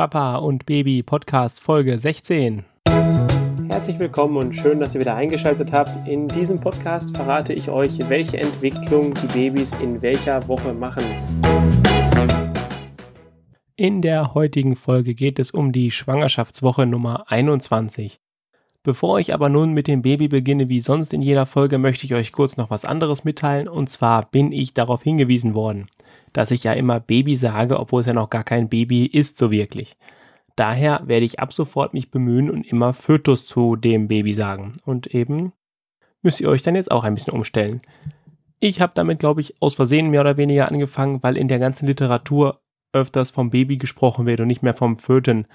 Papa und Baby Podcast Folge 16. Herzlich willkommen und schön, dass ihr wieder eingeschaltet habt. In diesem Podcast verrate ich euch, welche Entwicklung die Babys in welcher Woche machen. In der heutigen Folge geht es um die Schwangerschaftswoche Nummer 21. Bevor ich aber nun mit dem Baby beginne, wie sonst in jeder Folge, möchte ich euch kurz noch was anderes mitteilen. Und zwar bin ich darauf hingewiesen worden, dass ich ja immer Baby sage, obwohl es ja noch gar kein Baby ist so wirklich. Daher werde ich ab sofort mich bemühen und immer Fötus zu dem Baby sagen. Und eben müsst ihr euch dann jetzt auch ein bisschen umstellen. Ich habe damit, glaube ich, aus Versehen mehr oder weniger angefangen, weil in der ganzen Literatur öfters vom Baby gesprochen wird und nicht mehr vom Föten.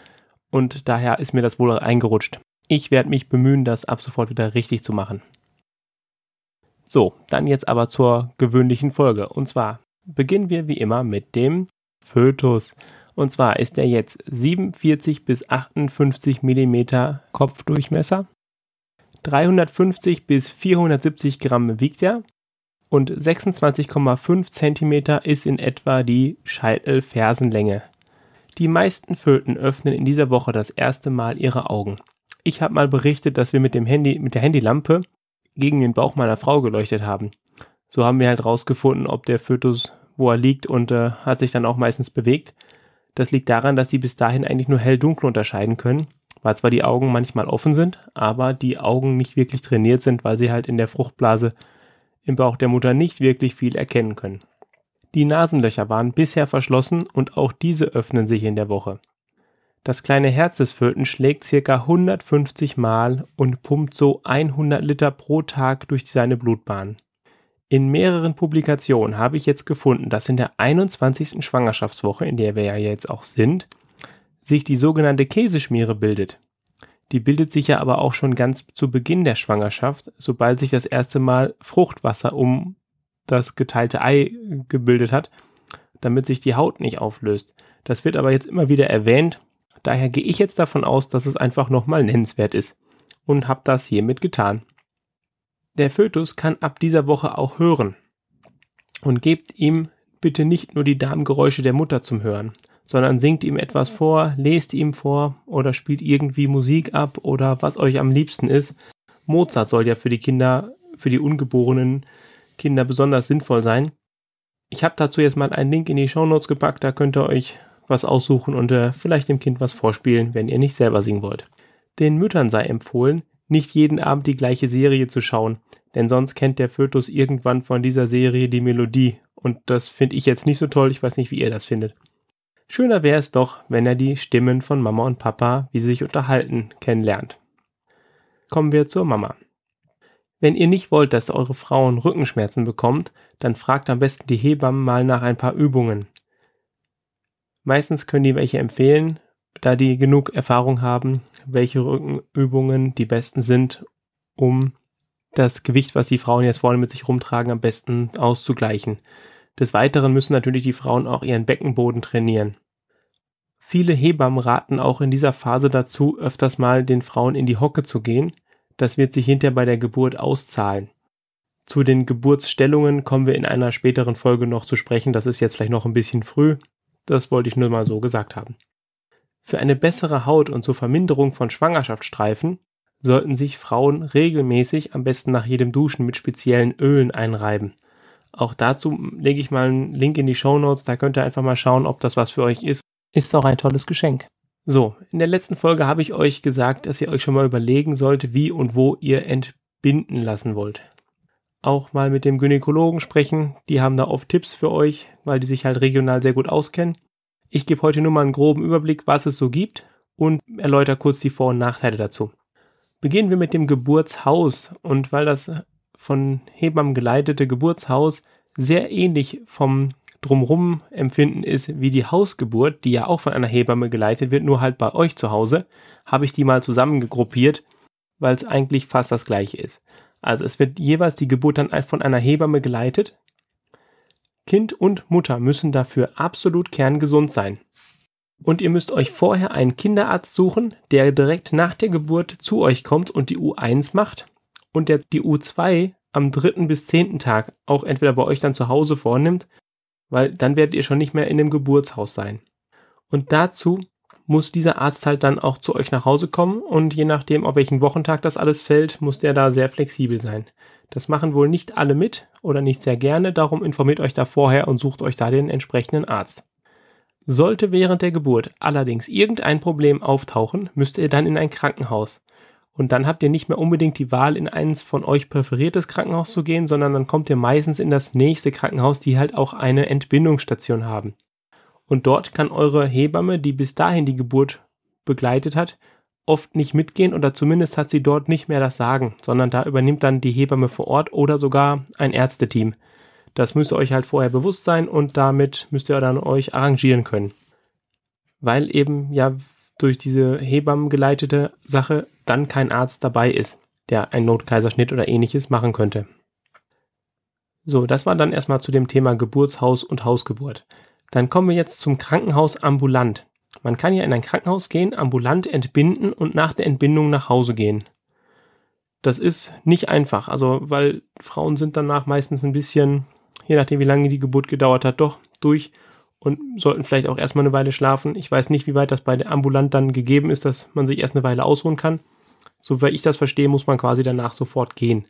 Und daher ist mir das wohl eingerutscht. Ich werde mich bemühen, das ab sofort wieder richtig zu machen. So, dann jetzt aber zur gewöhnlichen Folge. Und zwar beginnen wir wie immer mit dem Fötus. Und zwar ist er jetzt 47 bis 58 mm Kopfdurchmesser, 350 bis 470 Gramm wiegt er und 26,5 cm ist in etwa die Scheitelfersenlänge. Die meisten Föten öffnen in dieser Woche das erste Mal ihre Augen. Ich habe mal berichtet, dass wir mit dem Handy, mit der Handylampe gegen den Bauch meiner Frau geleuchtet haben. So haben wir halt rausgefunden, ob der Fötus, wo er liegt und äh, hat sich dann auch meistens bewegt. Das liegt daran, dass die bis dahin eigentlich nur hell-dunkel unterscheiden können, weil zwar die Augen manchmal offen sind, aber die Augen nicht wirklich trainiert sind, weil sie halt in der Fruchtblase im Bauch der Mutter nicht wirklich viel erkennen können. Die Nasenlöcher waren bisher verschlossen und auch diese öffnen sich in der Woche. Das kleine Herz des Föten schlägt circa 150 Mal und pumpt so 100 Liter pro Tag durch seine Blutbahn. In mehreren Publikationen habe ich jetzt gefunden, dass in der 21. Schwangerschaftswoche, in der wir ja jetzt auch sind, sich die sogenannte Käseschmiere bildet. Die bildet sich ja aber auch schon ganz zu Beginn der Schwangerschaft, sobald sich das erste Mal Fruchtwasser um das geteilte Ei gebildet hat, damit sich die Haut nicht auflöst. Das wird aber jetzt immer wieder erwähnt Daher gehe ich jetzt davon aus, dass es einfach nochmal nennenswert ist und habe das hiermit getan. Der Fötus kann ab dieser Woche auch hören und gebt ihm bitte nicht nur die Darmgeräusche der Mutter zum Hören, sondern singt ihm etwas vor, lest ihm vor oder spielt irgendwie Musik ab oder was euch am liebsten ist. Mozart soll ja für die Kinder, für die ungeborenen Kinder besonders sinnvoll sein. Ich habe dazu jetzt mal einen Link in die Show Notes gepackt, da könnt ihr euch was aussuchen und äh, vielleicht dem Kind was vorspielen, wenn ihr nicht selber singen wollt. Den Müttern sei empfohlen, nicht jeden Abend die gleiche Serie zu schauen, denn sonst kennt der Fötus irgendwann von dieser Serie die Melodie und das finde ich jetzt nicht so toll, ich weiß nicht, wie ihr das findet. Schöner wäre es doch, wenn er die Stimmen von Mama und Papa, wie sie sich unterhalten, kennenlernt. Kommen wir zur Mama. Wenn ihr nicht wollt, dass eure Frauen Rückenschmerzen bekommt, dann fragt am besten die Hebammen mal nach ein paar Übungen. Meistens können die welche empfehlen, da die genug Erfahrung haben, welche Rückenübungen die besten sind, um das Gewicht, was die Frauen jetzt vorne mit sich rumtragen, am besten auszugleichen. Des Weiteren müssen natürlich die Frauen auch ihren Beckenboden trainieren. Viele Hebammen raten auch in dieser Phase dazu, öfters mal den Frauen in die Hocke zu gehen. Das wird sich hinterher bei der Geburt auszahlen. Zu den Geburtsstellungen kommen wir in einer späteren Folge noch zu sprechen. Das ist jetzt vielleicht noch ein bisschen früh. Das wollte ich nur mal so gesagt haben. Für eine bessere Haut und zur Verminderung von Schwangerschaftsstreifen sollten sich Frauen regelmäßig, am besten nach jedem Duschen, mit speziellen Ölen einreiben. Auch dazu lege ich mal einen Link in die Show Notes, da könnt ihr einfach mal schauen, ob das was für euch ist. Ist auch ein tolles Geschenk. So, in der letzten Folge habe ich euch gesagt, dass ihr euch schon mal überlegen sollt, wie und wo ihr entbinden lassen wollt auch mal mit dem Gynäkologen sprechen. Die haben da oft Tipps für euch, weil die sich halt regional sehr gut auskennen. Ich gebe heute nur mal einen groben Überblick, was es so gibt und erläutere kurz die Vor- und Nachteile dazu. Beginnen wir mit dem Geburtshaus und weil das von Hebammen geleitete Geburtshaus sehr ähnlich vom drumrum empfinden ist wie die Hausgeburt, die ja auch von einer Hebamme geleitet wird, nur halt bei euch zu Hause, habe ich die mal zusammengegruppiert, weil es eigentlich fast das gleiche ist. Also es wird jeweils die Geburt dann von einer Hebamme geleitet. Kind und Mutter müssen dafür absolut kerngesund sein. Und ihr müsst euch vorher einen Kinderarzt suchen, der direkt nach der Geburt zu euch kommt und die U1 macht und der die U2 am dritten bis zehnten Tag auch entweder bei euch dann zu Hause vornimmt, weil dann werdet ihr schon nicht mehr in dem Geburtshaus sein. Und dazu muss dieser Arzt halt dann auch zu euch nach Hause kommen und je nachdem, auf welchen Wochentag das alles fällt, muss der da sehr flexibel sein. Das machen wohl nicht alle mit oder nicht sehr gerne, darum informiert euch da vorher und sucht euch da den entsprechenden Arzt. Sollte während der Geburt allerdings irgendein Problem auftauchen, müsst ihr dann in ein Krankenhaus. Und dann habt ihr nicht mehr unbedingt die Wahl, in eins von euch präferiertes Krankenhaus zu gehen, sondern dann kommt ihr meistens in das nächste Krankenhaus, die halt auch eine Entbindungsstation haben. Und dort kann eure Hebamme, die bis dahin die Geburt begleitet hat, oft nicht mitgehen oder zumindest hat sie dort nicht mehr das Sagen, sondern da übernimmt dann die Hebamme vor Ort oder sogar ein Ärzteteam. Das müsst ihr euch halt vorher bewusst sein und damit müsst ihr dann euch arrangieren können. Weil eben ja durch diese Hebammen geleitete Sache dann kein Arzt dabei ist, der einen Notkaiserschnitt oder ähnliches machen könnte. So, das war dann erstmal zu dem Thema Geburtshaus und Hausgeburt. Dann kommen wir jetzt zum Krankenhaus ambulant. Man kann ja in ein Krankenhaus gehen, ambulant entbinden und nach der Entbindung nach Hause gehen. Das ist nicht einfach, also weil Frauen sind danach meistens ein bisschen, je nachdem wie lange die Geburt gedauert hat, doch durch und sollten vielleicht auch erstmal eine Weile schlafen. Ich weiß nicht, wie weit das bei der Ambulant dann gegeben ist, dass man sich erst eine Weile ausruhen kann. So wie ich das verstehe, muss man quasi danach sofort gehen.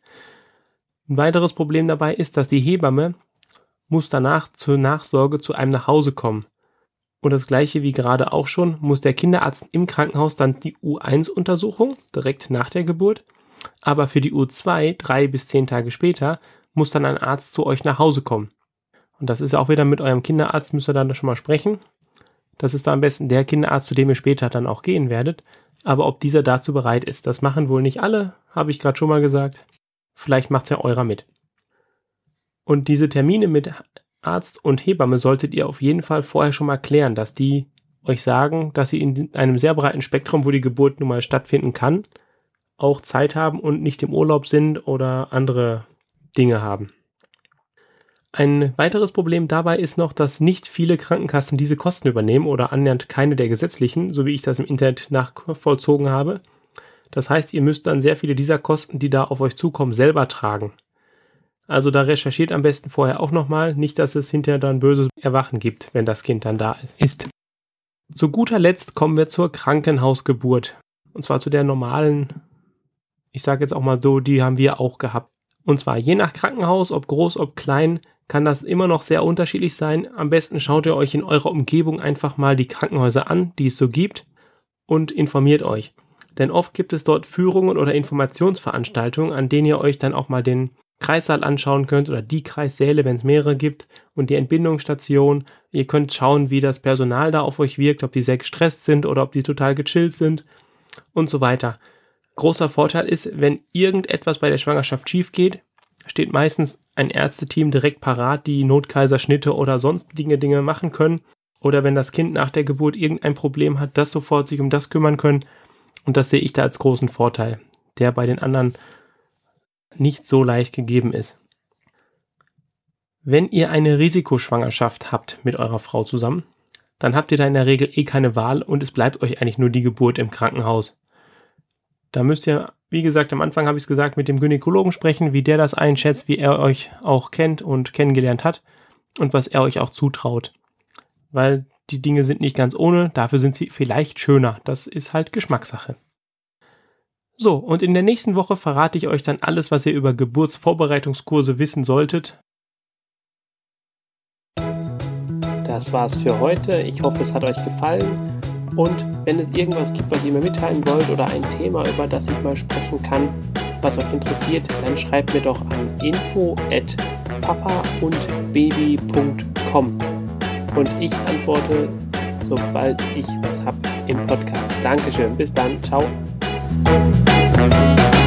Ein weiteres Problem dabei ist, dass die Hebamme muss danach zur Nachsorge zu einem nach Hause kommen. Und das gleiche wie gerade auch schon, muss der Kinderarzt im Krankenhaus dann die U1-Untersuchung direkt nach der Geburt. Aber für die U2, drei bis zehn Tage später, muss dann ein Arzt zu euch nach Hause kommen. Und das ist auch wieder mit eurem Kinderarzt, müsst ihr dann schon mal sprechen. Das ist da am besten der Kinderarzt, zu dem ihr später dann auch gehen werdet. Aber ob dieser dazu bereit ist, das machen wohl nicht alle, habe ich gerade schon mal gesagt. Vielleicht macht's ja eurer mit. Und diese Termine mit Arzt und Hebamme solltet ihr auf jeden Fall vorher schon mal klären, dass die euch sagen, dass sie in einem sehr breiten Spektrum, wo die Geburt nun mal stattfinden kann, auch Zeit haben und nicht im Urlaub sind oder andere Dinge haben. Ein weiteres Problem dabei ist noch, dass nicht viele Krankenkassen diese Kosten übernehmen oder annähernd keine der gesetzlichen, so wie ich das im Internet nachvollzogen habe. Das heißt, ihr müsst dann sehr viele dieser Kosten, die da auf euch zukommen, selber tragen. Also da recherchiert am besten vorher auch nochmal, nicht, dass es hinterher dann böses Erwachen gibt, wenn das Kind dann da ist. Zu guter Letzt kommen wir zur Krankenhausgeburt. Und zwar zu der normalen, ich sage jetzt auch mal so, die haben wir auch gehabt. Und zwar je nach Krankenhaus, ob groß, ob klein, kann das immer noch sehr unterschiedlich sein. Am besten schaut ihr euch in eurer Umgebung einfach mal die Krankenhäuser an, die es so gibt, und informiert euch. Denn oft gibt es dort Führungen oder Informationsveranstaltungen, an denen ihr euch dann auch mal den Kreissaal anschauen könnt oder die Kreissäle, wenn es mehrere gibt und die Entbindungsstation. Ihr könnt schauen, wie das Personal da auf euch wirkt, ob die sehr gestresst sind oder ob die total gechillt sind und so weiter. Großer Vorteil ist, wenn irgendetwas bei der Schwangerschaft schief geht, steht meistens ein Ärzteteam direkt parat, die Notkaiserschnitte oder sonstige Dinge machen können. Oder wenn das Kind nach der Geburt irgendein Problem hat, das sofort sich um das kümmern können. Und das sehe ich da als großen Vorteil, der bei den anderen nicht so leicht gegeben ist. Wenn ihr eine Risikoschwangerschaft habt mit eurer Frau zusammen, dann habt ihr da in der Regel eh keine Wahl und es bleibt euch eigentlich nur die Geburt im Krankenhaus. Da müsst ihr, wie gesagt, am Anfang habe ich es gesagt, mit dem Gynäkologen sprechen, wie der das einschätzt, wie er euch auch kennt und kennengelernt hat und was er euch auch zutraut. Weil die Dinge sind nicht ganz ohne, dafür sind sie vielleicht schöner. Das ist halt Geschmackssache. So, und in der nächsten Woche verrate ich euch dann alles, was ihr über Geburtsvorbereitungskurse wissen solltet. Das war's für heute. Ich hoffe, es hat euch gefallen. Und wenn es irgendwas gibt, was ihr mir mitteilen wollt oder ein Thema, über das ich mal sprechen kann, was euch interessiert, dann schreibt mir doch an info at papaundbaby.com und ich antworte, sobald ich was hab im Podcast. Dankeschön, bis dann, ciao. Thank you.